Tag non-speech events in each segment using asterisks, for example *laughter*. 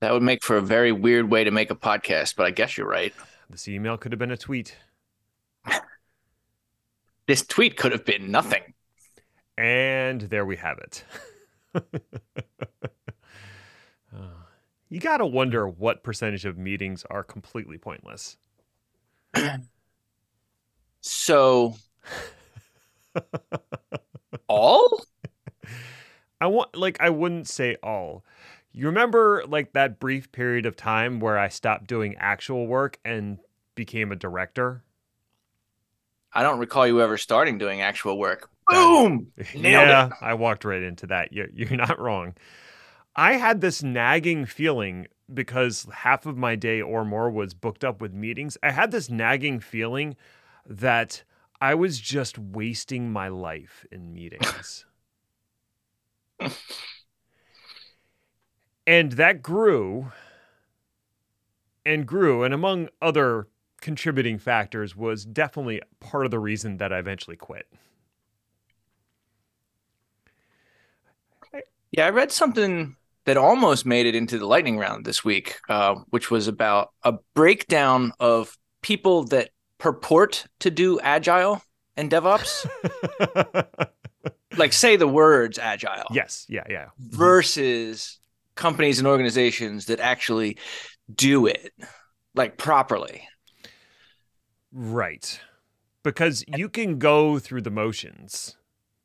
That would make for a very weird way to make a podcast, but I guess you're right. This email could have been a tweet. *laughs* This tweet could have been nothing. And there we have it. *laughs* Uh, you got to wonder what percentage of meetings are completely pointless. So, *laughs* all? I want like I wouldn't say all. You remember like that brief period of time where I stopped doing actual work and became a director? I don't recall you ever starting doing actual work. Boom! *laughs* Nailed yeah, it. I walked right into that. You're, you're *laughs* not wrong. I had this nagging feeling because half of my day or more was booked up with meetings. I had this nagging feeling that I was just wasting my life in meetings. *laughs* and that grew and grew. And among other contributing factors, was definitely part of the reason that I eventually quit. Yeah, I read something that almost made it into the lightning round this week, uh, which was about a breakdown of people that purport to do agile and DevOps. *laughs* like say the words agile. yes, yeah, yeah. Versus companies and organizations that actually do it like properly. Right. Because you can go through the motions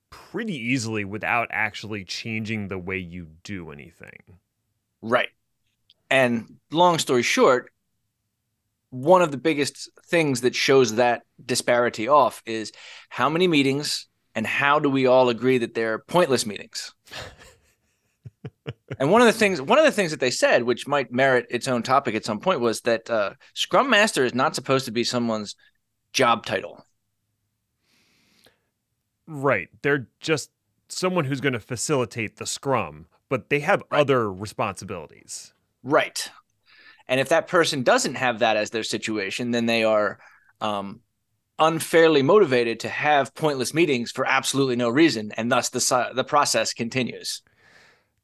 pretty easily without actually changing the way you do anything. Right. And long story short, one of the biggest things that shows that disparity off is how many meetings and how do we all agree that they're pointless meetings? *laughs* and one of the things one of the things that they said which might merit its own topic at some point was that uh, scrum master is not supposed to be someone's job title Right. They're just someone who's going to facilitate the scrum, but they have other responsibilities. right and if that person doesn't have that as their situation then they are um, unfairly motivated to have pointless meetings for absolutely no reason and thus the the process continues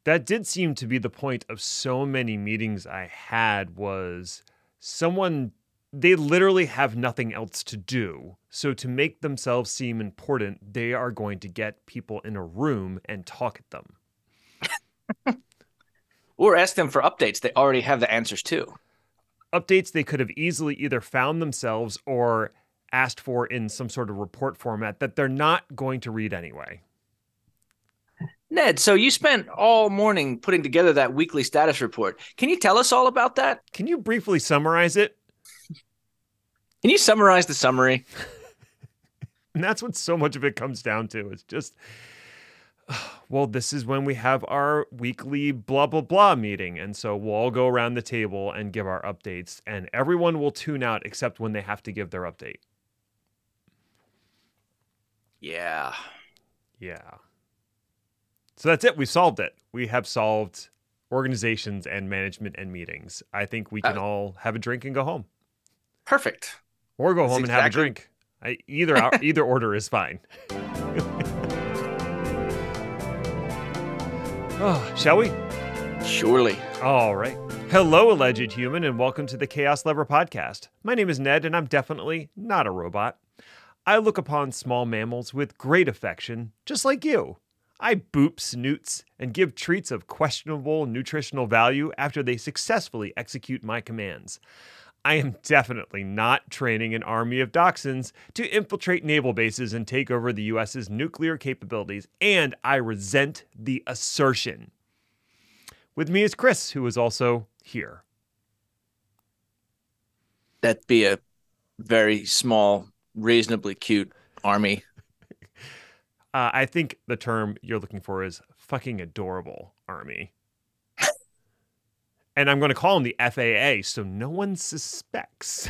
That did seem to be the point of so many meetings I had was someone they literally have nothing else to do. So to make themselves seem important, they are going to get people in a room and talk at them. *laughs* or ask them for updates they already have the answers to Updates they could have easily either found themselves or asked for in some sort of report format that they're not going to read anyway. Ned, so you spent all morning putting together that weekly status report. Can you tell us all about that? Can you briefly summarize it? *laughs* Can you summarize the summary? *laughs* And that's what so much of it comes down to. It's just, *sighs* well, this is when we have our weekly blah, blah, blah meeting. And so we'll all go around the table and give our updates, and everyone will tune out except when they have to give their update. Yeah. Yeah. So that's it. We solved it. We have solved organizations and management and meetings. I think we can Uh, all have a drink and go home, Perfect. or go That's home and have a drink. I, either *laughs* either order is fine. oh, shall we? Surely. All right. Hello, alleged human, and welcome to the Chaos Lever podcast. My name is Ned, and I'm definitely not a robot. I look upon small mammals with great affection, just like you. I boop snoots and give treats of questionable nutritional value after they successfully execute my commands. I am definitely not training an army of dachshunds to infiltrate naval bases and take over the US's nuclear capabilities, and I resent the assertion. With me is Chris, who is also here. That'd be a very small, reasonably cute army. Uh, I think the term you're looking for is fucking adorable army. *laughs* and I'm going to call them the FAA so no one suspects.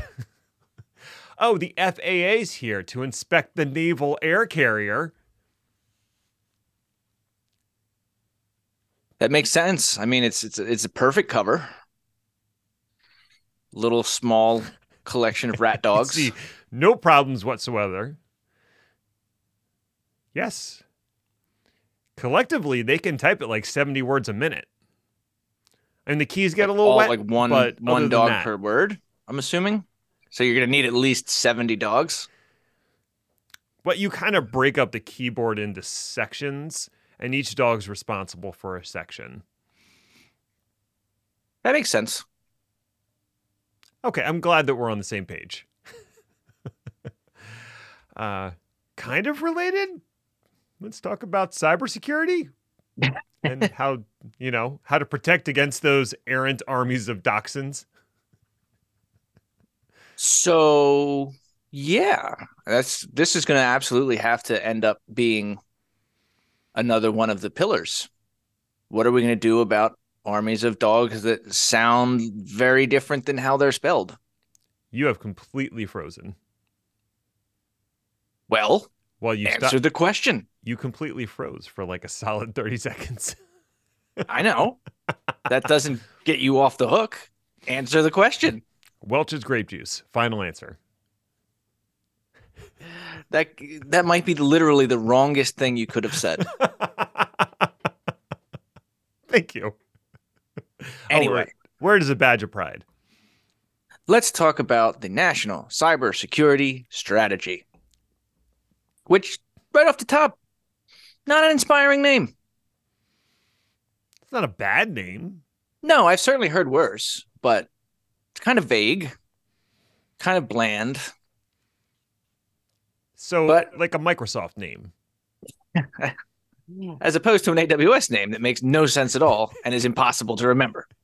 *laughs* oh, the FAA's here to inspect the naval air carrier. That makes sense. I mean, it's it's it's a perfect cover. Little small collection of rat *laughs* dogs. See, no problems whatsoever. Yes. Collectively, they can type it like 70 words a minute. And the keys get Like a little all- wet. like one but one dog that- per word. I'm assuming. So you're gonna need at least seventy dogs. But you kind of break up the keyboard into sections, and each dog's responsible for a section. That makes sense. Okay, I'm glad that we're on the same page. *laughs* uh, kind of related. Let's talk about cybersecurity and *laughs* how you know how to protect against those errant armies of dachshunds. So yeah, that's this is going to absolutely have to end up being another one of the pillars. What are we going to do about armies of dogs that sound very different than how they're spelled? You have completely frozen. Well, Well, you answered sto- the question. You completely froze for like a solid *laughs* thirty seconds. I know that doesn't get you off the hook. Answer the question. Welch's grape juice. Final answer. That that might be literally the wrongest thing you could have said. *laughs* Thank you. Oh, anyway, Where does a badge of pride? let's talk about the National Cybersecurity Strategy, which, right off the top, not an inspiring name. It's not a bad name. No, I've certainly heard worse, but it's kind of vague, kind of bland. So, But- like a Microsoft name. *laughs* As opposed to an AWS name that makes no sense at all and is impossible to remember. *laughs*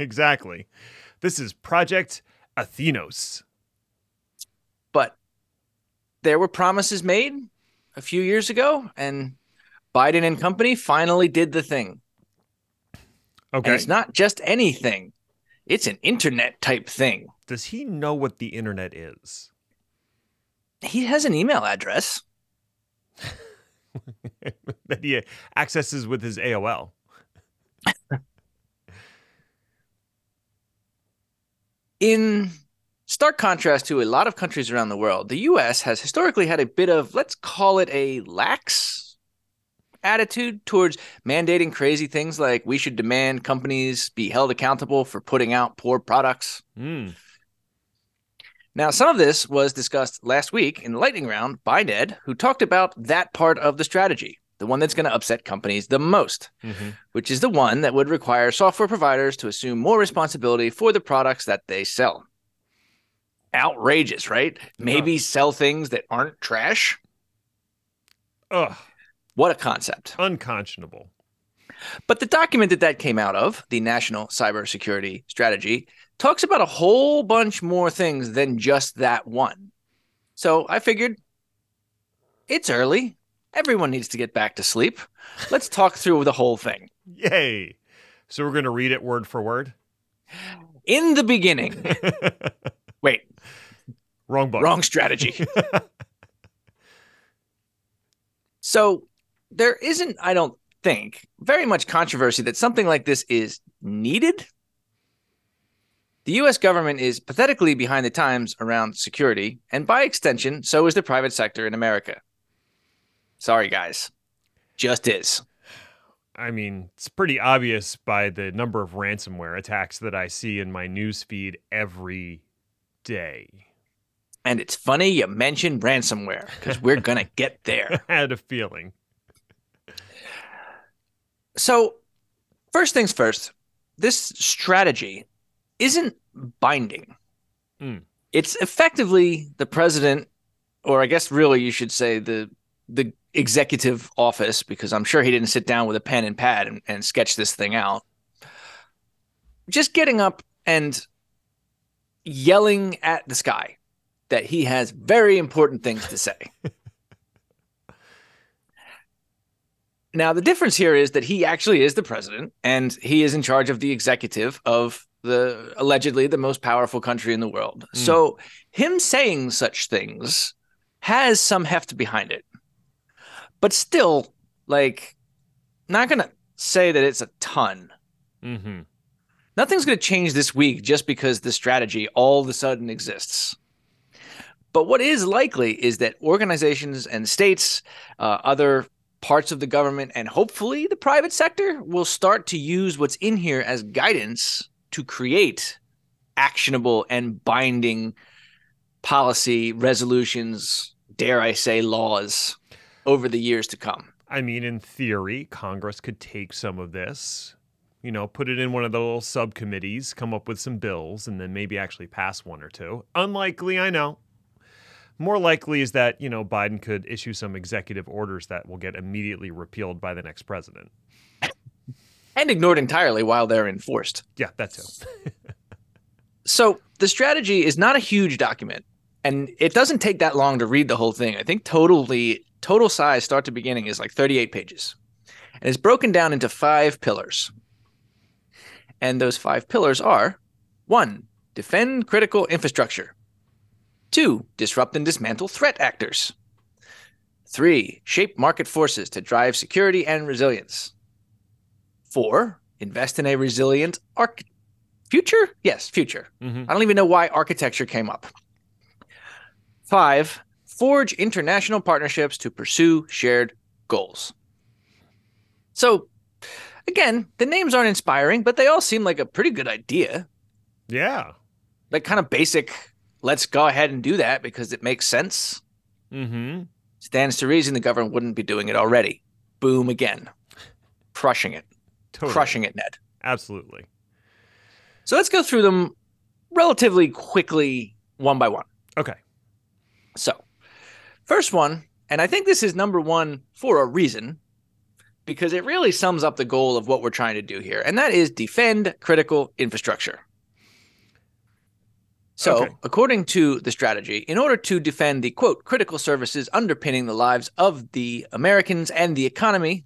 Exactly. This is Project Athenos. But there were promises made a few years ago, and Biden and company finally did the thing. And Okay. it's not just anything, it's an internet type thing. Does he know what the internet is? He has an email address. *laughs* that he accesses with his AOL. In stark contrast to a lot of countries around the world, the US has historically had a bit of, let's call it a lax attitude towards mandating crazy things like we should demand companies be held accountable for putting out poor products. Hmm. Now, some of this was discussed last week in the lightning round by Ned, who talked about that part of the strategy, the one that's going to upset companies the most, Mhm. which is the one that would require software providers to assume more responsibility for the products that they sell. Outrageous, right? Maybe sell things that aren't trash. Ugh. What a concept. Unconscionable. But the document that that came out of, the National Cybersecurity Strategy, talks about a whole bunch more things than just that one. So I figured it's early. Everyone needs to get back to sleep. Let's talk through the whole thing. Yay. So we're going to read it word for word. In the beginning, *laughs* wait, Wrong book. wrong strategy. *laughs* so there isn't, I don't think, very much controversy that something like this is needed. The US government is pathetically behind the times around security, and by extension, so is the private sector in America. Sorry, guys. Just is. I mean, it's pretty obvious by the number of ransomware attacks that I see in my news feed every day. And it's funny you mentioned ransomware because we're going to get there. *laughs* I had a feeling. So, first things first, this strategy isn't binding. Mm. It's effectively the president, or I guess really you should say the the executive office, because I'm sure he didn't sit down with a pen and pad and, and sketch this thing out. Just getting up and yelling at the sky that he has very important things to say. *laughs* Now, the difference here is that he actually is the president and he is in charge of the executive of the allegedly the most powerful country in the world. Mm. So, him saying such things has some heft behind it. But still, like, not going to say that it's a ton. Mm-hmm. Nothing's going to change this week just because the strategy all of a sudden exists. But what is likely is that organizations and states, uh, other parts of the government and hopefully the private sector will start to use what's in here as guidance to create actionable and binding policy resolutions, dare I say, laws over the years to come. I mean, in theory, Congress could take some of this, you know, put it in one of the little subcommittees, come up with some bills, and then maybe actually pass one or two. Unlikely, I know. More likely is that, you know, Biden could issue some executive orders that will get immediately repealed by the next president. and ignored entirely while they're enforced. Yeah, that too. *laughs* so the strategy is not a huge document, and it doesn't take that long to read the whole thing. I think totally total size, start to beginning, is like 38 pages. And it's broken down into five pillars. And those five pillars are one, defend critical infrastructure. Two, disrupt and dismantle threat actors. Three, shape market forces to drive security and resilience. Four, invest in a resilient arch- future? Yes, future. Mm-hmm. I don't even know why architecture came up. Five, forge international partnerships to pursue shared goals. So, again, the names aren't inspiring, but they all seem like a pretty good idea. Yeah. Like kind of basic, let's go ahead and do that because it makes sense. Mm-hmm. Stands to reason the government wouldn't be doing it already. Boom again. Crushing it. Totally. Crushing it, Ned. Absolutely. So let's go through them relatively quickly, one by one. Okay. So, first one, and I think this is number one for a reason, because it really sums up the goal of what we're trying to do here, and that is defend critical infrastructure. So, okay. according to the strategy, in order to defend the quote critical services underpinning the lives of the Americans and the economy,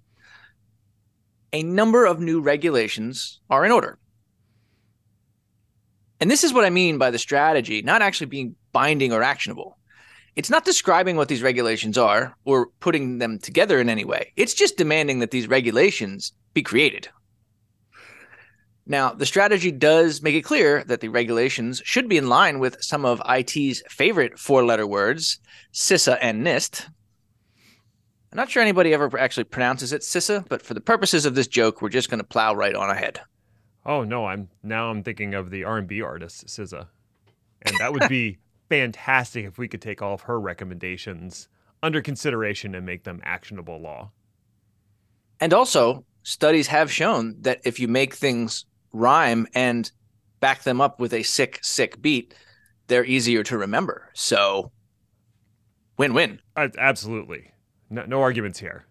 a number of new regulations are in order. And this is what I mean by the strategy not actually being binding or actionable it's not describing what these regulations are or putting them together in any way. It's just demanding that these regulations be created. Now, the strategy does make it clear that the regulations should be in line with some of IT's favorite four letter words, CISA and NIST. I'm not sure anybody ever actually pronounces it CISA, but for the purposes of this joke, we're just going to plow right on ahead. Oh no, I'm now I'm thinking of the R&B artist SZA. And that would be *laughs* fantastic if we could take all of her recommendations under consideration and make them actionable law. And also, studies have shown that if you make things rhyme and back them up with a sick, sick beat, they're easier to remember. So, win win. Uh, absolutely. No, no arguments here.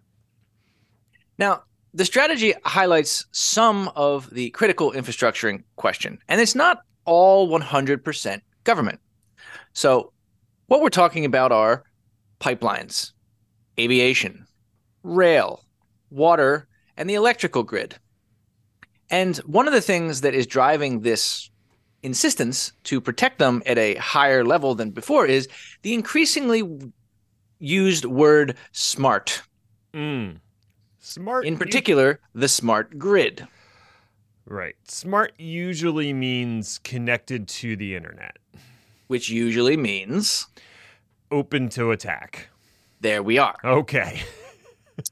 Now, the strategy highlights some of the critical infrastructure in question, and it's not all 100% government. So, what we're talking about are pipelines, aviation, rail, water, and the electrical grid. And one of the things that is driving this insistence to protect them at a higher level than before is the increasingly used word smart. Mm. Smart. In particular, the smart grid. Right. Smart usually means connected to the internet which usually means open to attack. There we are. Okay.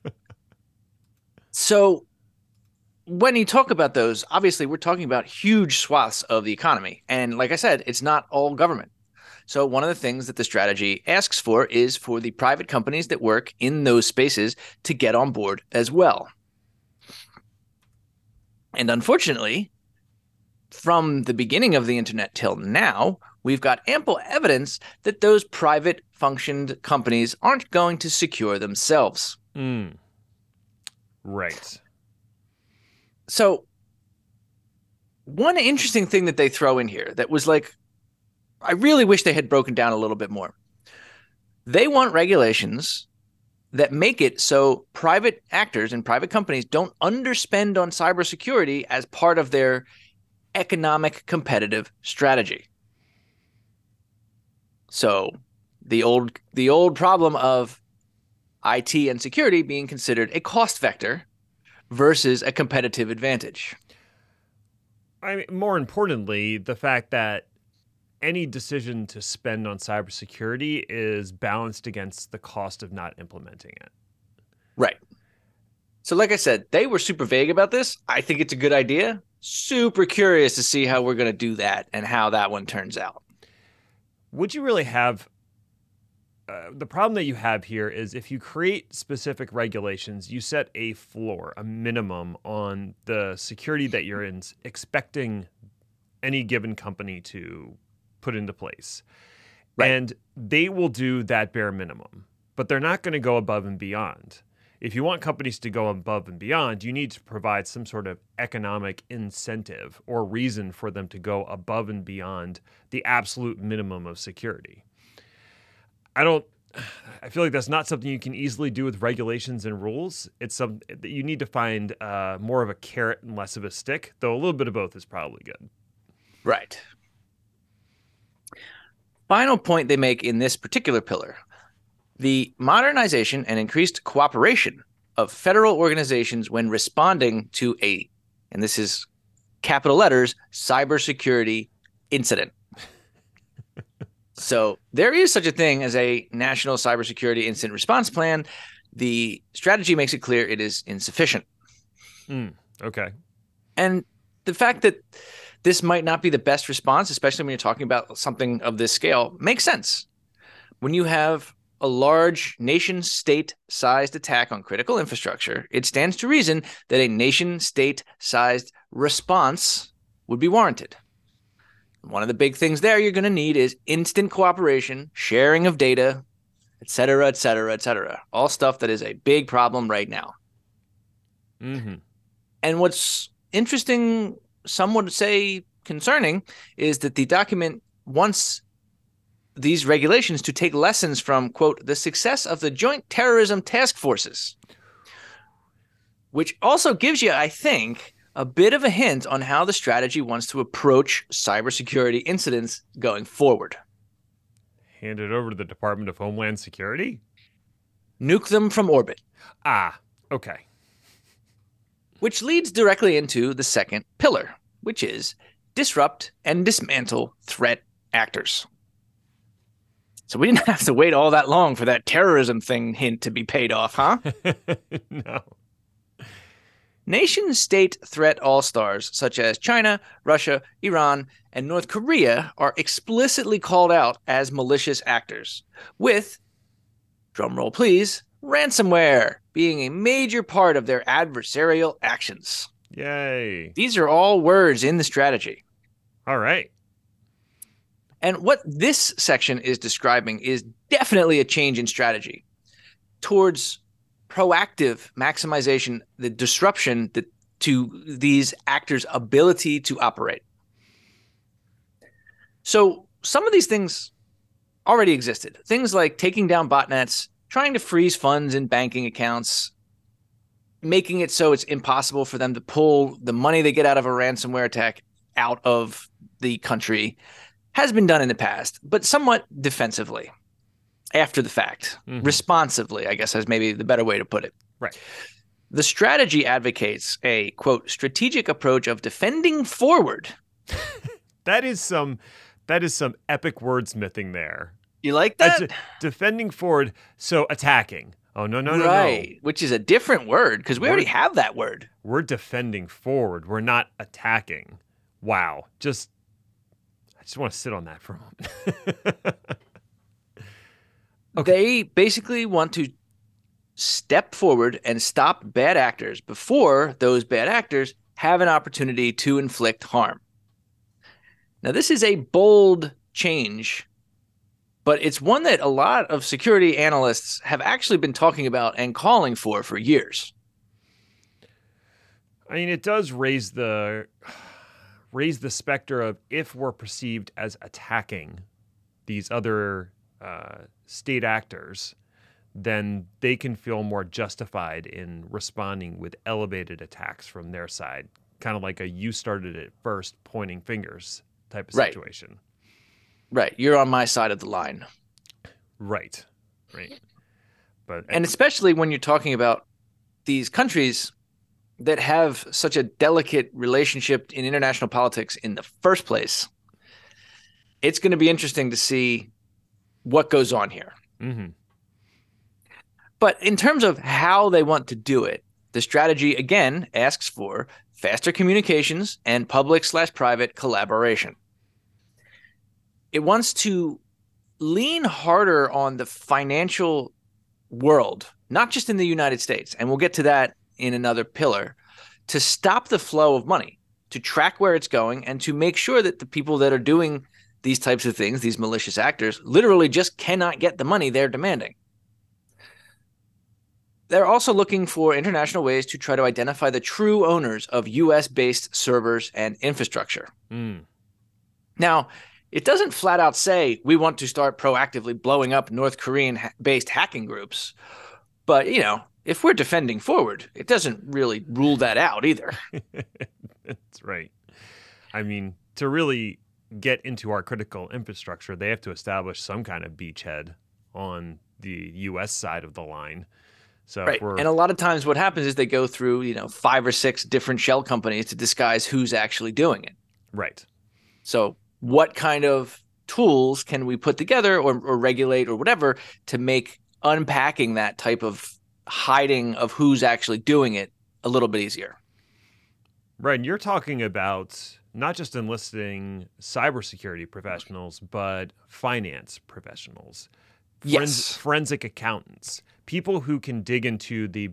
*laughs* so when you talk about those, obviously we're talking about huge swaths of the economy. And like I said, it's not all government. So one of the things that the strategy asks for is for the private companies that work in those spaces to get on board as well. And unfortunately, from the beginning of the internet till now, we've got ample evidence that those private functioned companies aren't going to secure themselves. Mm. Right. So, one interesting thing that they throw in here that was like, I really wish they had broken down a little bit more. They want regulations that make it so private actors and private companies don't underspend on cybersecurity as part of their economic competitive strategy. So the old the old problem of IT and security being considered a cost vector versus a competitive advantage. I mean, more importantly, the fact that any decision to spend on cybersecurity is balanced against the cost of not implementing it. Right. So, like I said, they were super vague about this. I think it's a good idea. Super curious to see how we're going to do that and how that one turns out. Would you really have uh, the problem that you have here is if you create specific regulations, you set a floor, a minimum on the security that you're in, expecting any given company to put into place. Right. And they will do that bare minimum, but they're not going to go above and beyond. If you want companies to go above and beyond, you need to provide some sort of economic incentive or reason for them to go above and beyond the absolute minimum of security. I don't I feel like that's not something you can easily do with regulations and rules. It's some that you need to find uh, more of a carrot and less of a stick, though a little bit of both is probably good. Right. Final point they make in this particular pillar the modernization and increased cooperation of federal organizations when responding to a, and this is capital letters, cybersecurity incident. So there is such a thing as a national cybersecurity incident response plan. The strategy makes it clear it is insufficient. Mm, okay. And the fact that this might not be the best response, especially when you're talking about something of this scale, makes sense. When you have a large nation state sized attack on critical infrastructure, it stands to reason that a nation state sized response would be warranted. One of the big things there you're going to need is instant cooperation, sharing of data, et cetera, et cetera, et cetera. All stuff that is a big problem right now. Mm-hmm. And what's interesting some would say concerning is that the document wants these regulations to take lessons from quote the success of the joint terrorism task forces which also gives you i think a bit of a hint on how the strategy wants to approach cybersecurity incidents going forward hand it over to the department of homeland security nuke them from orbit ah okay which leads directly into the second pillar, which is disrupt and dismantle threat actors. So we didn't *laughs* have to wait all that long for that terrorism thing hint to be paid off, huh? *laughs* no. Nation state threat all stars such as China, Russia, Iran, and North Korea are explicitly called out as malicious actors, with, drumroll please, ransomware being a major part of their adversarial actions. Yay. These are all words in the strategy. All right. And what this section is describing is definitely a change in strategy towards proactive maximization, the disruption that, to these actors' ability to operate. So some of these things already existed. Things like taking down botnets, trying to freeze funds in banking accounts, making it so it's impossible for them to pull the money they get out of a ransomware attack out of the country has been done in the past, but somewhat defensively after the fact, mm-hmm. responsively, I guess is maybe the better way to put it. Right. The strategy advocates a quote strategic approach of defending forward. *laughs* that is some that is some epic wordsmithing there. You like that? defending forward, so attacking. Oh no no no right, no. which is a different word because we we're, already have that word. We're defending forward. We're not attacking. Wow, just I just want to sit on that for a moment. *laughs* okay. They basically want to step forward and stop bad actors before those bad actors have an opportunity to inflict harm. Now, this is a bold change but it's one that a lot of security analysts have actually been talking about and calling for for years. I mean, it does raise the raise the specter of if we're perceived as attacking these other uh, state actors, then they can feel more justified in responding with elevated attacks from their side, kind of like a "you started it first, pointing fingers type of situation. Right. Right. You're on my side of the line. Right. Right. But and especially when you're talking about these countries that have such a delicate relationship in international politics in the first place, it's going to be interesting to see what goes on here. Mm-hmm. But in terms of how they want to do it, the strategy again asks for faster communications and public slash private collaboration. It wants to lean harder on the financial world, not just in the United States, and we'll get to that in another pillar, to stop the flow of money, to track where it's going, and to make sure that the people that are doing these types of things, these malicious actors, literally just cannot get the money they're demanding. They're also looking for international ways to try to identify the true owners of US based servers and infrastructure. Mm. Now, it doesn't flat out say we want to start proactively blowing up North Korean based hacking groups. But, you know, if we're defending forward, it doesn't really rule that out either. *laughs* That's right. I mean, to really get into our critical infrastructure, they have to establish some kind of beachhead on the US side of the line. So right. And a lot of times what happens is they go through, you know, five or six different shell companies to disguise who's actually doing it. Right. So what kind of tools can we put together or, or regulate or whatever to make unpacking that type of hiding of who's actually doing it a little bit easier? Right. And you're talking about not just enlisting cybersecurity professionals, but finance professionals, yes. forensic accountants, people who can dig into the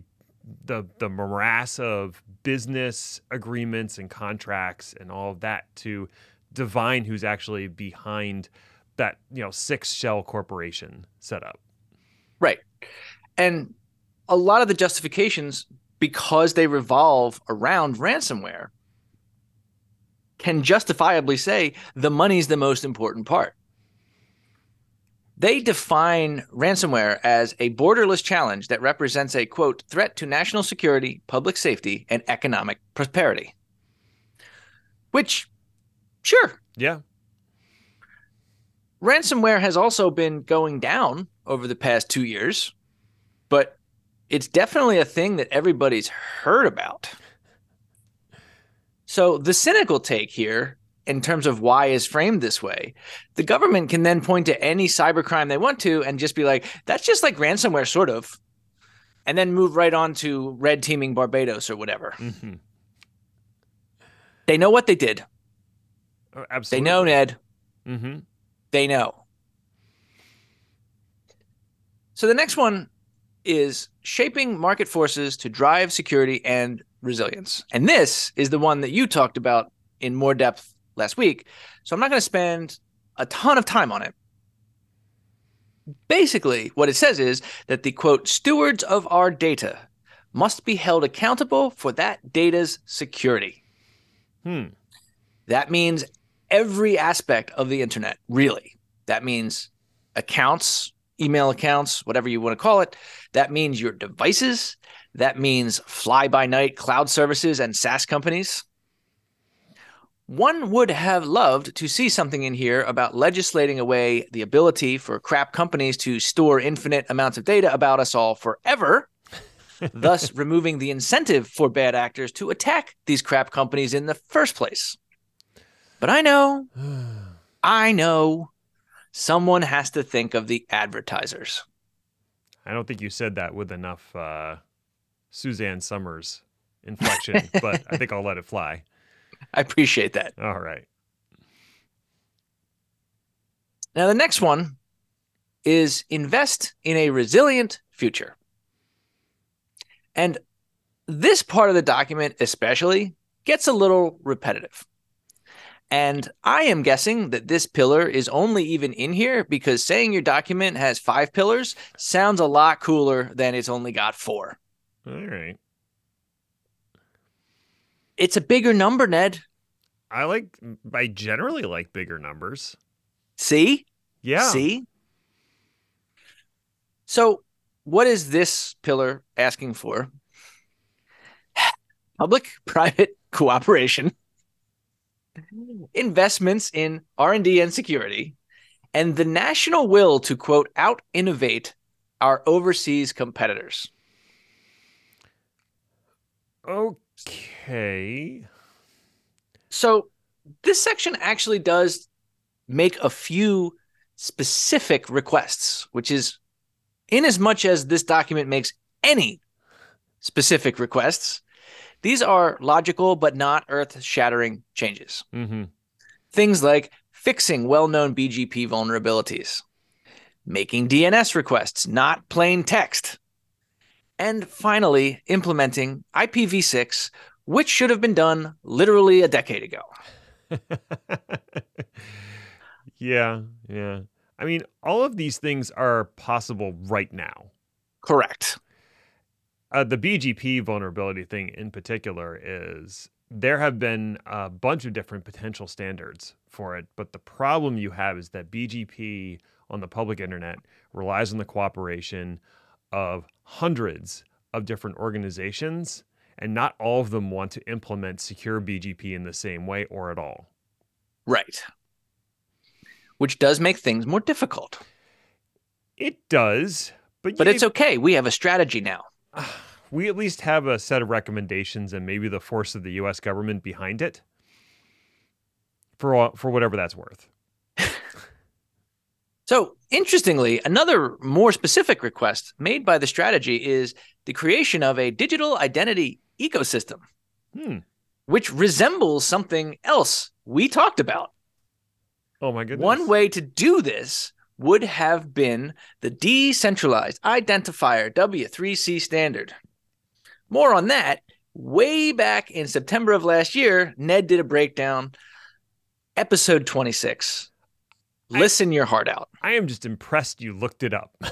the the morass of business agreements and contracts and all of that to divine who's actually behind that you know six shell corporation setup right and a lot of the justifications because they revolve around ransomware can justifiably say the money's the most important part they define ransomware as a borderless challenge that represents a quote threat to national security, public safety, and economic prosperity. Which, sure. Yeah. Ransomware has also been going down over the past two years, but it's definitely a thing that everybody's heard about. So the cynical take here in terms of why is framed this way, the government can then point to any cybercrime they want to and just be like, that's just like ransomware, sort of, and then move right on to red teaming Barbados or whatever. Mm-hmm. They know what they did. Oh, absolutely. They know, Ned. Mm-hmm. They know. So the next one is shaping market forces to drive security and resilience. And this is the one that you talked about in more depth last week. So I'm not going to spend a ton of time on it. Basically, what it says is that the quote, stewards of our data must be held accountable for that data's security. Hmm. That means every aspect of the internet, really. That means accounts, email accounts, whatever you want to call it. That means your devices. That means fly by night cloud services and SaaS companies. One would have loved to see something in here about legislating away the ability for crap companies to store infinite amounts of data about us all forever, *laughs* thus removing the incentive for bad actors to attack these crap companies in the first place. But I know, *sighs* I know, someone has to think of the advertisers. I don't think you said that with enough uh, Suzanne Somers inflection, *laughs* but I think I'll let it fly. I appreciate that. All right. Now, the next one is invest in a resilient future. And this part of the document, especially, gets a little repetitive. And I am guessing that this pillar is only even in here because saying your document has five pillars sounds a lot cooler than it's only got four. All right. It's a bigger number, Ned. I like I generally like bigger numbers. See? Yeah. See? So, what is this pillar asking for? *sighs* Public *laughs* private cooperation, investments in R&D and security, and the national will to quote out innovate our overseas competitors. Okay. So this section actually does make a few specific requests, which is in as much as this document makes any specific requests. These are logical but not earth shattering changes. Mm-hmm. Things like fixing well known BGP vulnerabilities, making DNS requests not plain text, and finally implementing IPv6, which should have been done literally a decade ago. *laughs* yeah, yeah. I mean, all of these things are possible right now. Correct. Uh, the BGP vulnerability thing in particular is there have been a bunch of different potential standards for it, but the problem you have is that BGP on the public internet relies on the cooperation of hundreds of different organizations, and not all of them want to implement secure BGP in the same way or at all. Right. Which does make things more difficult. It does, but but it's okay. We have a strategy now. *sighs* We at least have a set of recommendations and maybe the force of the U.S. government behind it. For for whatever that's worth. So interestingly, another more specific request made by the strategy is the creation of a digital identity ecosystem, hmm. which resembles something else we talked about. Oh my goodness! One way to do this would have been the decentralized identifier W3C standard. More on that. Way back in September of last year, Ned did a breakdown, episode 26. Listen I, your heart out. I am just impressed you looked it up. *laughs*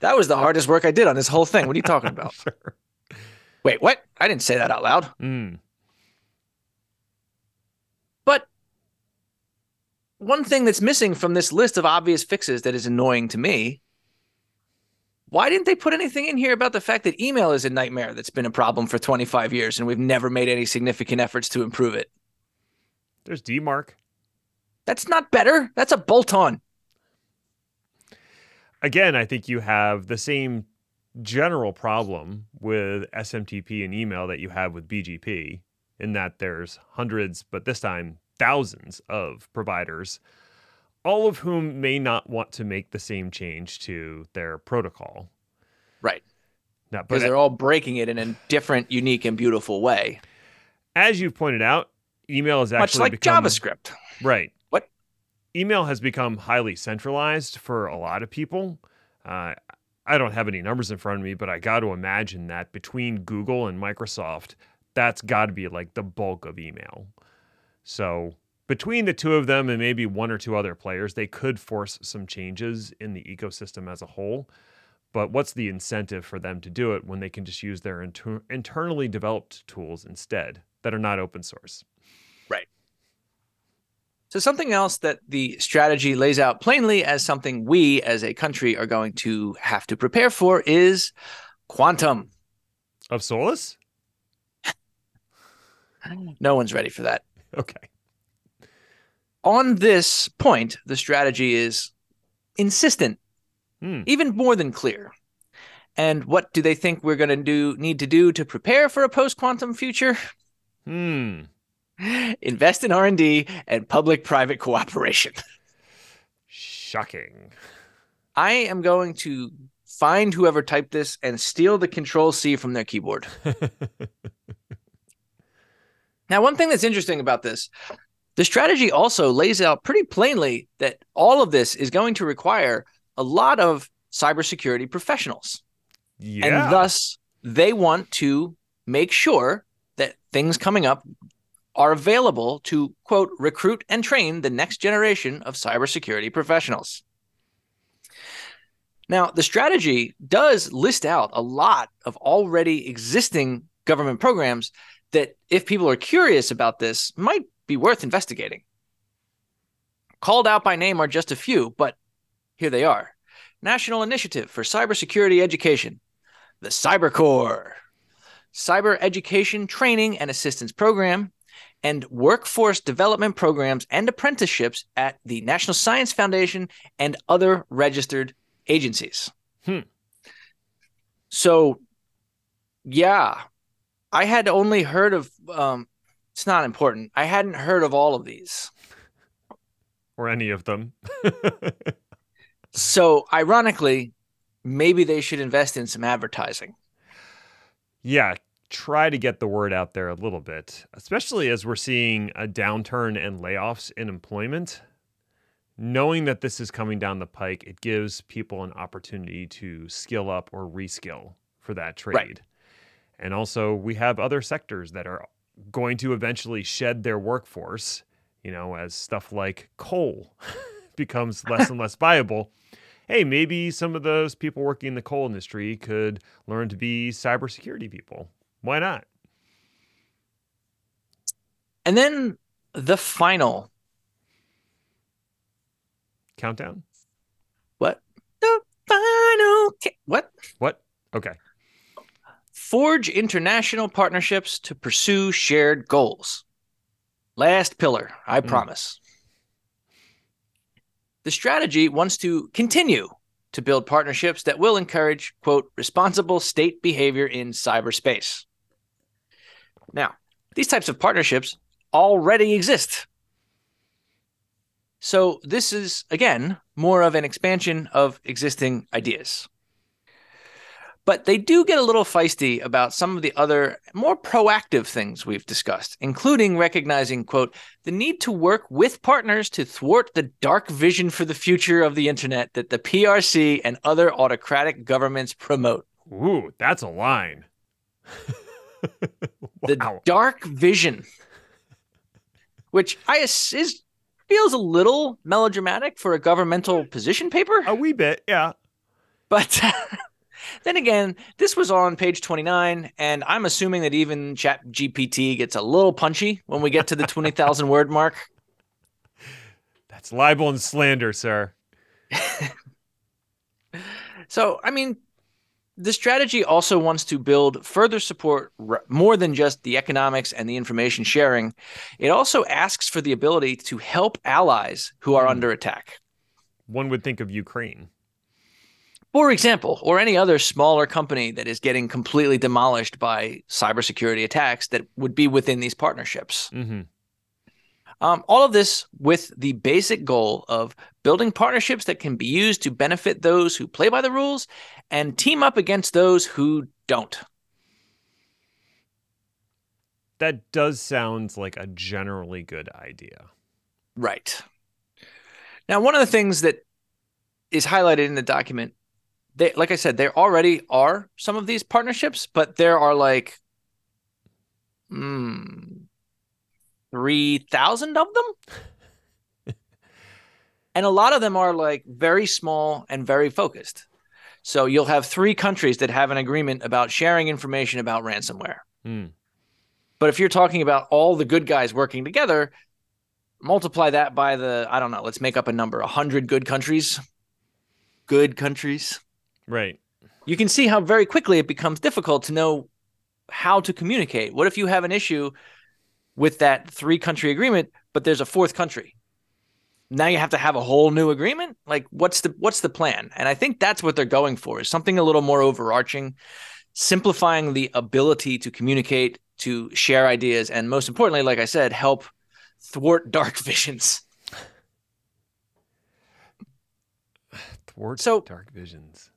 that was the hardest work I did on this whole thing. What are you talking about? *laughs* sure. Wait, what? I didn't say that out loud. Mm. But one thing that's missing from this list of obvious fixes that is annoying to me why didn't they put anything in here about the fact that email is a nightmare that's been a problem for 25 years and we've never made any significant efforts to improve it? There's DMARC. That's not better. That's a bolt on. Again, I think you have the same general problem with SMTP and email that you have with BGP, in that there's hundreds, but this time thousands of providers all of whom may not want to make the same change to their protocol. Right. Now, because they're all breaking it in a different, unique, and beautiful way. As you've pointed out, email is actually much like become, JavaScript. Right. Email has become highly centralized for a lot of people. Uh, I don't have any numbers in front of me, but I got to imagine that between Google and Microsoft, that's got to be like the bulk of email. So between the two of them and maybe one or two other players, they could force some changes in the ecosystem as a whole. But what's the incentive for them to do it when they can just use their inter- internally developed tools instead that are not open source? So, something else that the strategy lays out plainly as something we as a country are going to have to prepare for is quantum. Of Solace? *laughs* no one's ready for that. Okay on this point, the strategy is insistent, hmm. even more than clear. And what do they think we're going to do need to do to prepare for a post-quantum future? Hmm. Invest in R&D and public-private cooperation. *laughs* Shocking. I am going to find whoever typed this and steal the control C from their keyboard. *laughs* now, one thing that's interesting about this the strategy also lays out pretty plainly that all of this is going to require a lot of cybersecurity professionals. Yeah. And thus, they want to make sure that things coming up are available to, quote, recruit and train the next generation of cybersecurity professionals. Now, the strategy does list out a lot of already existing government programs that, if people are curious about this, might be worth investigating. Called out by name are just a few, but here they are National Initiative for Cybersecurity Education, the Cyber Corps, Cyber Education Training and Assistance Program, and workforce development programs and apprenticeships at the National Science Foundation and other registered agencies. Hmm. So, yeah, I had only heard of um, it's not important. I hadn't heard of all of these. Or any of them. so, ironically, maybe they should invest in some advertising. Yeah, try to get the word out there a little bit, especially as we're seeing a downturn and layoffs in employment. Knowing that this is coming down the pike, it gives people an opportunity to skill up or reskill for that trade. Right. And also, we have other sectors that are going to eventually shed their workforce, you know, as stuff like coal *laughs* becomes *laughs* less and less viable. Hey, maybe some of those people working in the coal industry could learn to be cybersecurity people. Why not? And then the final countdown. What? The final ca- what? What? Okay. Forge international partnerships to pursue shared goals. Last pillar, I Mm. promise. The strategy wants to continue to build partnerships that will encourage, quote, responsible state behavior in cyberspace. Now, these types of partnerships already exist. So, this is, again, more of an expansion of existing ideas. But they do get a little feisty about some of the other more proactive things we've discussed, including recognizing, quote, the need to work with partners to thwart the dark vision for the future of the internet that the PRC and other autocratic governments promote. Ooh, that's a line. *laughs* *laughs* The dark vision, which I is feels a little melodramatic for a governmental position paper. A wee bit, yeah. But *laughs* then again, this was on page 29, and I'm assuming that even Chat GPT gets a little punchy when we get to the 20,000 word *laughs* mark. That's libel and slander, sir. So, I mean, the strategy also wants to build further support r- more than just the economics and the information sharing. It also asks for the ability to help allies who are Hmm. under attack. One would think of Ukraine. For example, or any other smaller company that is getting completely demolished by cybersecurity attacks that would be within these partnerships. Mm-hmm. Um, all of this with the basic goal of building partnerships that can be used to benefit those who play by the rules and team up against those who don't. That does sound like a generally good idea. Right. Now, one of the things that is highlighted in the document, they, like I said, there already are some of these partnerships, but there are like mm, 3,000 of them. *laughs* and a lot of them are like very small and very focused. So you'll have three countries that have an agreement about sharing information about ransomware. Hmm. But if you're talking about all the good guys working together, multiply that by the, I don't know, let's make up a number, 100 good countries. Good countries. Right. You can see how very quickly it becomes difficult to know how to communicate. What if you have an issue with that three country agreement, but there's a fourth country? Now you have to have a whole new agreement? Like what's the what's the plan? And I think that's what they're going for is something a little more overarching, simplifying the ability to communicate, to share ideas, and most importantly, like I said, help thwart dark *laughs* visions. Thwart So- dark visions.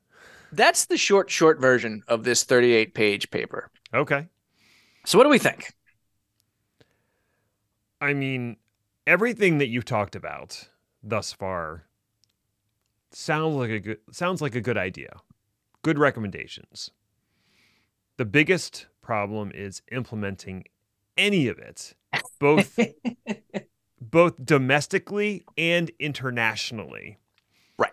That's the short, short version of this 38 page paper. Okay. So what do we think? I mean, everything that you've talked about thus far sounds like a good sounds like a good idea. Good recommendations. The biggest problem is implementing any of it, both *laughs* both domestically and internationally. Right.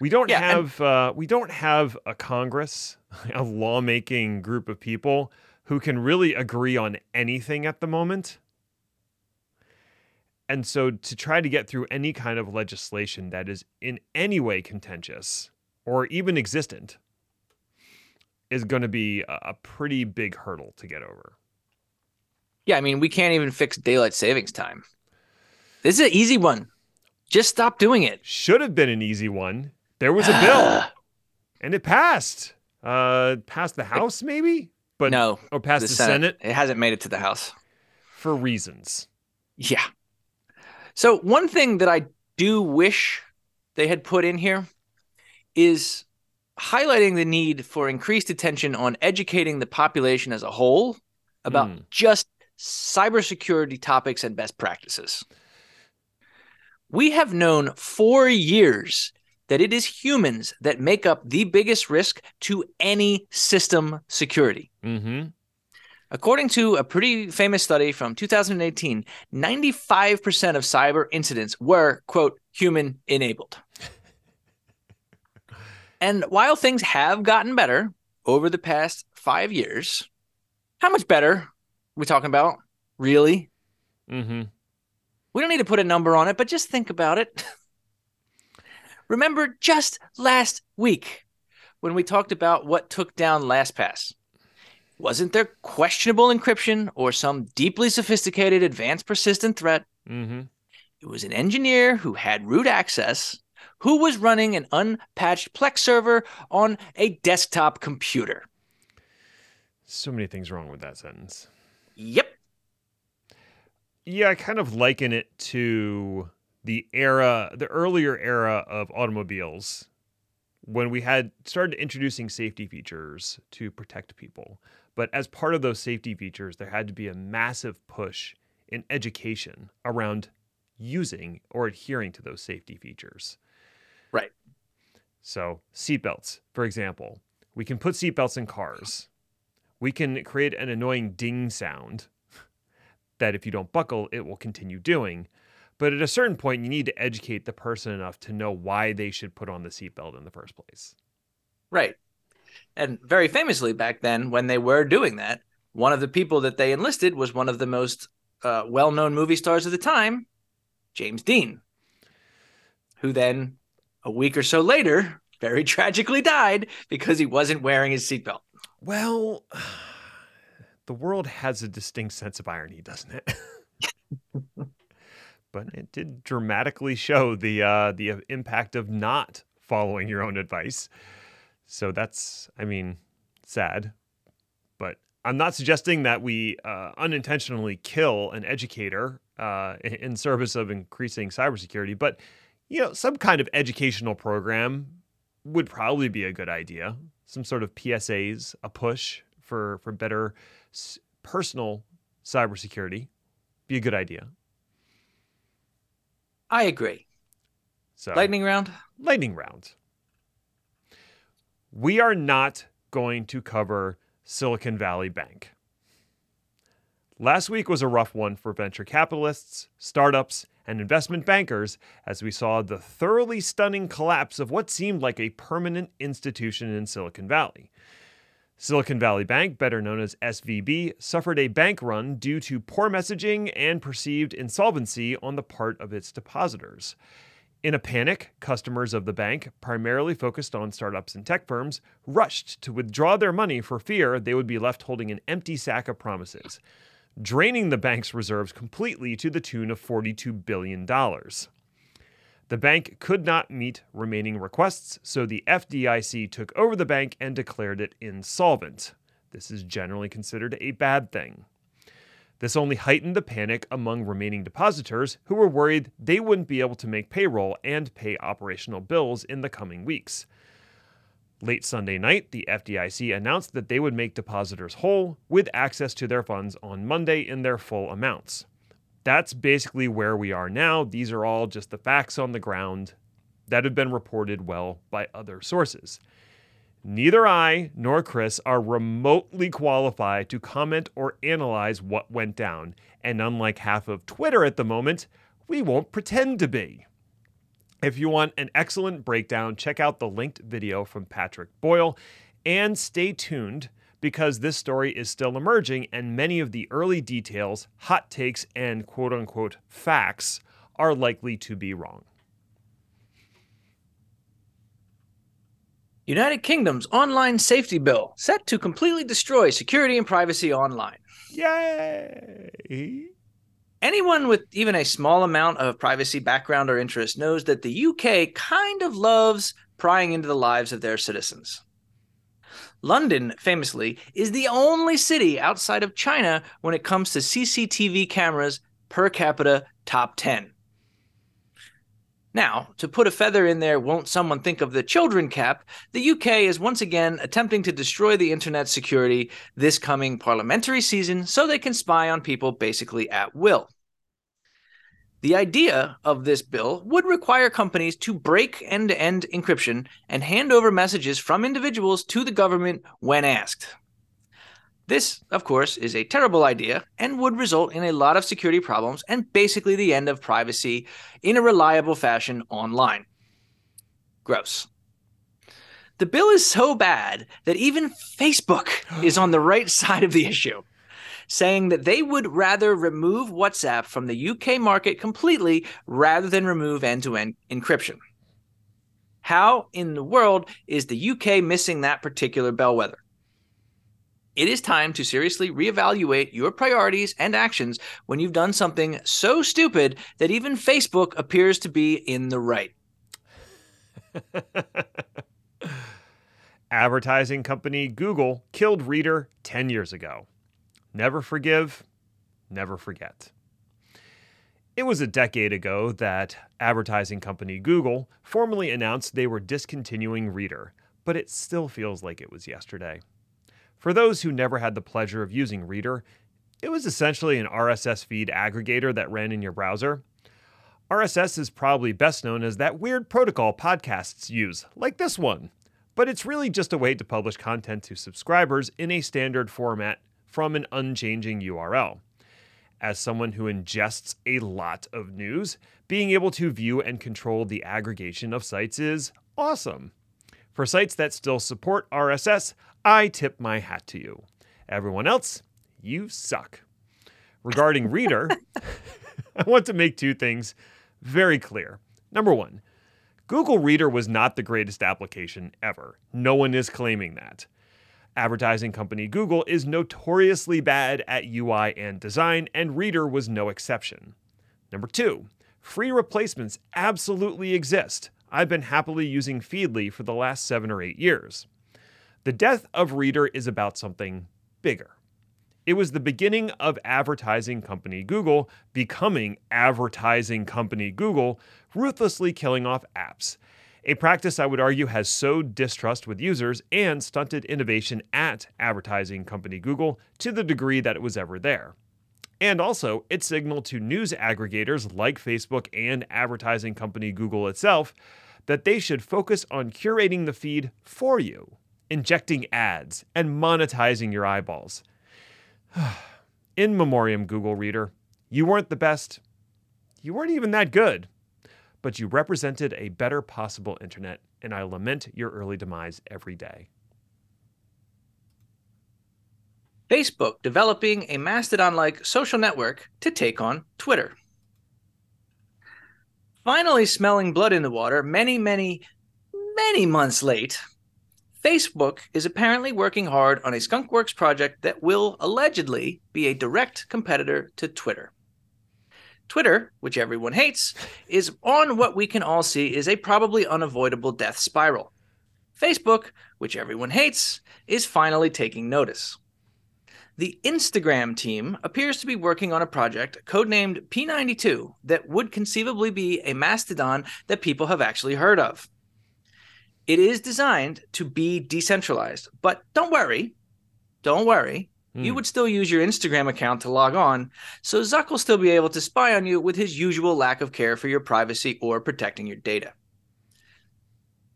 We don't Yeah, and- have uh, we don't have a Congress, *laughs* a lawmaking group of people who can really agree on anything at the moment. And so to try to get through any kind of legislation that is in any way contentious or even existent is going to be a pretty big hurdle to get over. Yeah, I mean, we can't even fix daylight savings time. This is an easy one. Just stop doing it. Should have been an easy one. There was a *sighs* bill and it passed. Uh passed the House maybe, but no, or passed the, the Senate. It hasn't made it to the House. for reasons. Yeah. So one thing that I do wish they had put in here is highlighting the need for increased attention on educating the population as a whole about Mm. just cybersecurity topics and best practices. We have known for years that it is humans that make up the biggest risk to any system security. Mm-hmm. According to a pretty famous study from 2018, 95% of cyber incidents were, quote, human enabled. *laughs* and while things have gotten better over the past five years, how much better are we talking about? Really? Mm-hmm. We don't need to put a number on it, but just think about it. *laughs* Remember just last week when we talked about what took down LastPass? Wasn't there questionable encryption or some deeply sophisticated advanced persistent threat? Mm-hmm. It was an engineer who had root access who was running an unpatched Plex server on a desktop computer. So many things wrong with that sentence. Yep. Yeah, I kind of liken it to the era, the earlier era of automobiles when we had started introducing safety features to protect people. But as part of those safety features, there had to be a massive push in education around using or adhering to those safety features. Right. So, seatbelts, for example, we can put seatbelts in cars. We can create an annoying ding sound *laughs* that if you don't buckle, it will continue doing. But at a certain point, you need to educate the person enough to know why they should put on the seatbelt in the first place. Right. And very famously back then, when they were doing that, one of the people that they enlisted was one of the most uh, well known movie stars of the time, James Dean, who then, a week or so later, very *laughs* tragically died because he wasn't wearing his seatbelt. Well, *sighs* the world has a distinct sense of irony, doesn't it? *laughs* but it did dramatically show the uh, the impact of not following your own advice. So that's, I mean, sad. But I'm not suggesting that we uh, unintentionally kill an educator uh, in- service of increasing cybersecurity. But you know, some kind of educational program would probably be a good idea. Some sort of PSAs, a push for for better s- personal cybersecurity, be a good idea. I agree. So Lightning round? lightning round. We are not going to cover Silicon Valley Bank. Last week was a rough one for venture capitalists, startups, and investment bankers as we saw the thoroughly stunning collapse of what seemed like a permanent institution in Silicon Valley. Silicon Valley Bank, better known as SVB, suffered a bank run due to poor messaging and perceived insolvency on the part of its depositors. In a panic, customers of the bank, primarily focused on startups and tech firms, rushed to withdraw their money for fear they would be left holding an empty sack of promises, draining the bank's reserves completely to the tune of $42 billion. The bank could not meet remaining requests, so the FDIC took over the bank and declared it insolvent. This is generally considered a bad thing. This only heightened the panic among remaining depositors who were worried they wouldn't be able to make payroll and pay operational bills in the coming weeks. Late Sunday night, the FDIC announced that they would make depositors whole with access to their funds on Monday in their full amounts. That's basically where we are now. These are all just the facts on the ground that have been reported well by other sources. Neither I nor Chris are remotely qualified to comment or analyze what went down, and unlike half of Twitter at the moment, we won't pretend to be. If you want an excellent breakdown, check out the linked video from Patrick Boyle and stay tuned because this story is still emerging and many of the early details, hot takes, and quote unquote facts are likely to be wrong. United Kingdom's online safety bill set to completely destroy security and privacy online. Yay! Anyone with even a small amount of privacy background or interest knows that the UK kind of loves prying into the lives of their citizens. London, famously, is the only city outside of China when it comes to CCTV cameras per capita top 10. Now, to put a feather in there, won't someone think of the children cap? The UK is once again attempting to destroy the internet security this coming parliamentary season so they can spy on people basically at will. The idea of this bill would require companies to break end to end encryption and hand over messages from individuals to the government when asked. This, of course, is a terrible idea and would result in a lot of security problems and basically the end of privacy in a reliable fashion online. Gross. The bill is so bad that even Facebook *gasps* is on the right side of the issue, saying that they would rather remove WhatsApp from the UK market completely rather than remove end to end encryption. How in the world is the UK missing that particular bellwether? It is time to seriously reevaluate your priorities and actions when you've done something so stupid that even Facebook appears to be in the right. *laughs* Advertising company Google killed Reader 10 years ago. Never forgive, never forget. It was a decade ago that advertising company Google formally announced they were discontinuing Reader, but it still feels like it was yesterday. For those who never had the pleasure of using Reader, it was essentially an RSS feed aggregator that ran in your browser. RSS is probably best known as that weird protocol podcasts use, like this one. But it's really just a way to publish content to subscribers in a standard format from an unchanging URL. As someone who ingests a lot of news, being able to view and control the aggregation of sites is awesome. For sites that still support RSS, I tip my hat to you. Everyone else, you suck. Regarding Reader, *laughs* I want to make two things very clear. Number one, Google Reader was not the greatest application ever. No one is claiming that. Advertising company Google is notoriously bad at UI and design, and Reader was no exception. Number two, free replacements absolutely exist. I've been happily using Feedly for the last seven or eight years. The death of Reader is about something bigger. It was the beginning of advertising company Google becoming advertising company Google, ruthlessly killing off apps. A practice I would argue has sowed distrust with users and stunted innovation at advertising company Google to the degree that it was ever there. And also, it signaled to news aggregators like Facebook and advertising company Google itself that they should focus on curating the feed for you, injecting ads, and monetizing your eyeballs. *sighs* In memoriam, Google Reader, you weren't the best. You weren't even that good. But you represented a better possible internet, and I lament your early demise every day. Facebook developing a Mastodon like social network to take on Twitter. Finally, smelling blood in the water, many, many, many months late, Facebook is apparently working hard on a Skunkworks project that will allegedly be a direct competitor to Twitter. Twitter, which everyone hates, is on what we can all see is a probably unavoidable death spiral. Facebook, which everyone hates, is finally taking notice. The Instagram team appears to be working on a project codenamed P92 that would conceivably be a mastodon that people have actually heard of. It is designed to be decentralized, but don't worry, don't worry. Mm. You hmm. would still use your Instagram account to log on, so Zuck will still be able to spy on you with his usual lack of care for your privacy or protecting your data.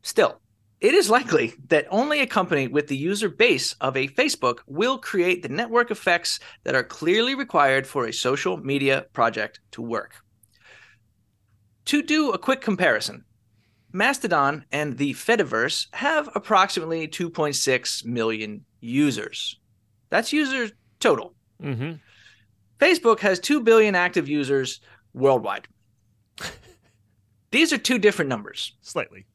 Still, it is likely that only a company with the user base of a Facebook will create the network effects that are clearly required for a social media project to work. To do a quick comparison, Mastodon and the Fediverse have approximately 2.6 million users. That's users total. Mm-hmm. Facebook has 2 billion active users worldwide. *laughs* These are two different numbers. Slightly.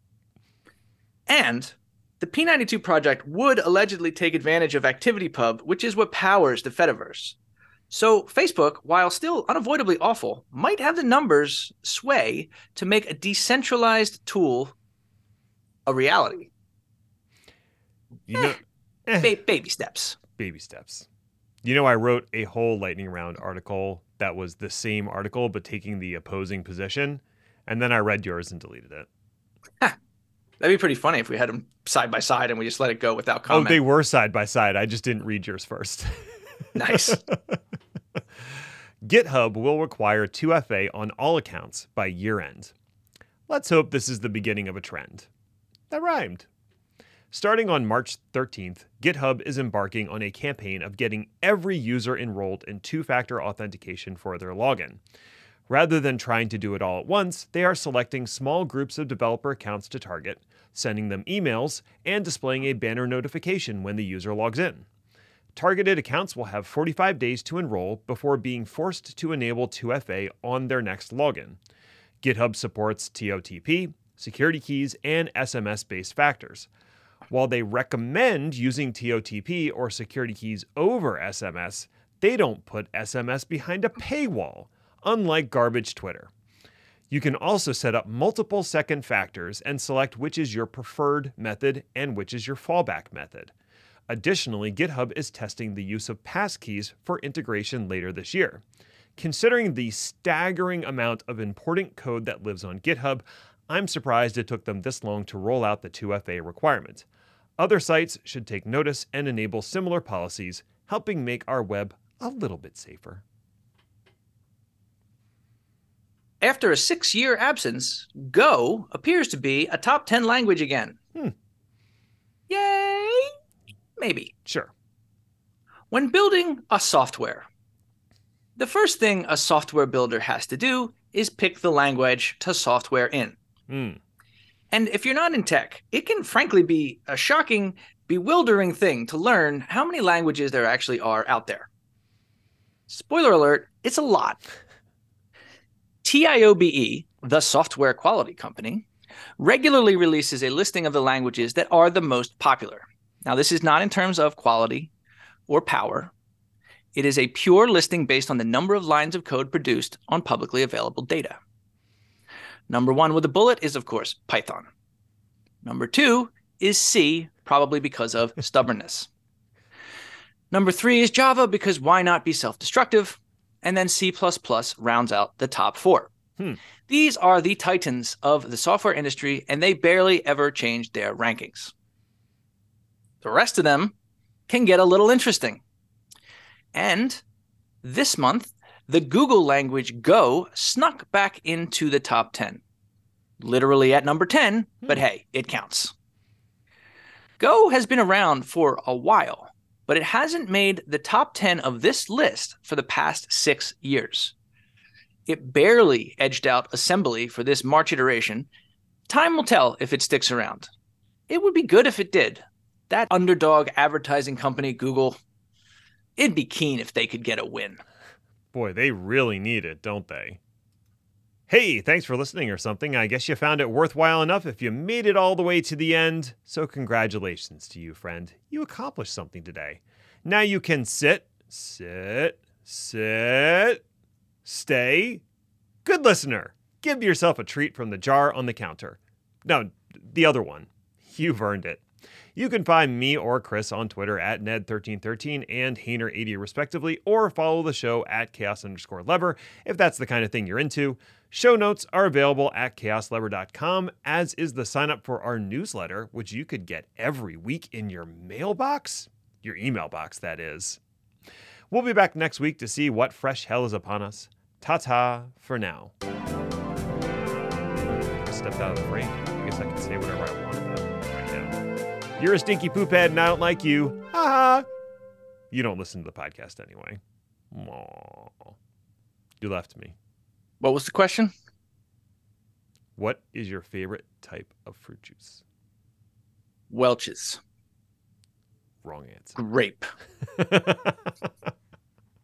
And the P92 project would allegedly take advantage of ActivityPub, which is what powers the Fediverse. So Facebook, while still unavoidably awful, might have the numbers sway to make a decentralized tool a reality. You know, eh, ba- baby steps. Baby steps. You know, I wrote a whole lightning round article that was the same article but taking the opposing position, And then I read yours and deleted it. That'd be pretty funny if we had them side by side and we just let it go without oh, comment. Oh, they were side by side. I just didn't read yours first. *laughs* nice. GitHub will require 2FA on all accounts by year end. Let's hope this is the beginning of a trend. That rhymed. Starting on March 13th, GitHub is embarking on a campaign of getting every user enrolled in two factor authentication for their login. Rather than trying to do it all at once, they are selecting small groups of developer accounts to target, sending them emails, and displaying a banner notification when the user logs in. Targeted accounts will have 45 days to enroll before being forced to enable 2FA on their next login. GitHub supports TOTP, security keys, and SMS based factors. While they recommend using TOTP or security keys over SMS, they don't put SMS behind a paywall, unlike garbage Twitter. You can also set up multiple second factors and select which is your preferred method and which is your fallback method. Additionally, GitHub is testing the use of passkeys for integration later this year. Considering the staggering amount of important code that lives on GitHub, I'm surprised it took them this long to roll out the 2FA requirement. Other sites should take notice and enable similar policies, helping make our web a little bit safer. After a six year absence, Go appears to be a top 10 language again. Hmm. Yay! Maybe. Sure. When building a software, the first thing a software builder has to do is pick the language to software in. Mm. And if you're not in tech, it can frankly be a shocking, bewildering thing to learn how many languages there actually are out there. Spoiler alert, it's a lot. TIOBE, the software quality company, regularly releases a listing of the languages that are the most popular. Now, this is not in terms of quality or power. It is a pure listing based on the number of lines of code produced on publicly available data. Number one with a bullet is, of course, Python. Number two is C, probably because of *laughs* stubbornness. Number three is Java, because why not be self destructive? And then C rounds out the top four. Hmm. These are the titans of the software industry, and they barely ever change their rankings. The rest of them can get a little interesting. And this month, the Google language Go snuck back into the top 10. Literally at number 10, but hey, it counts. Go has been around for a while, but it hasn't made the top 10 of this list for the past six years. It barely edged out Assembly for this March iteration. Time will tell if it sticks around. It would be good if it did. That underdog advertising company, Google, it'd be keen if they could get a win. Boy, they really need it, don't they? Hey, thanks for listening or something. I guess you found it worthwhile enough if you made it all the way to the end. So, congratulations to you, friend. You accomplished something today. Now you can sit, sit, sit, stay. Good listener. Give yourself a treat from the jar on the counter. No, the other one. You've earned it. You can find me or Chris on Twitter at Ned1313 and Hainer80 respectively, or follow the show at chaos underscore lever if that's the kind of thing you're into. Show notes are available at chaoslever.com, as is the sign up for our newsletter, which you could get every week in your mailbox. Your email box, that is. We'll be back next week to see what fresh hell is upon us. Ta ta for now. Stepped out of the frame. I guess I can say whatever I want right now. You're a stinky poop head and I don't like you. Ha ha. You don't listen to the podcast anyway. Aw. You left me. What was the question? What is your favorite type of fruit juice? Welch's Wrong answer. grape. *laughs*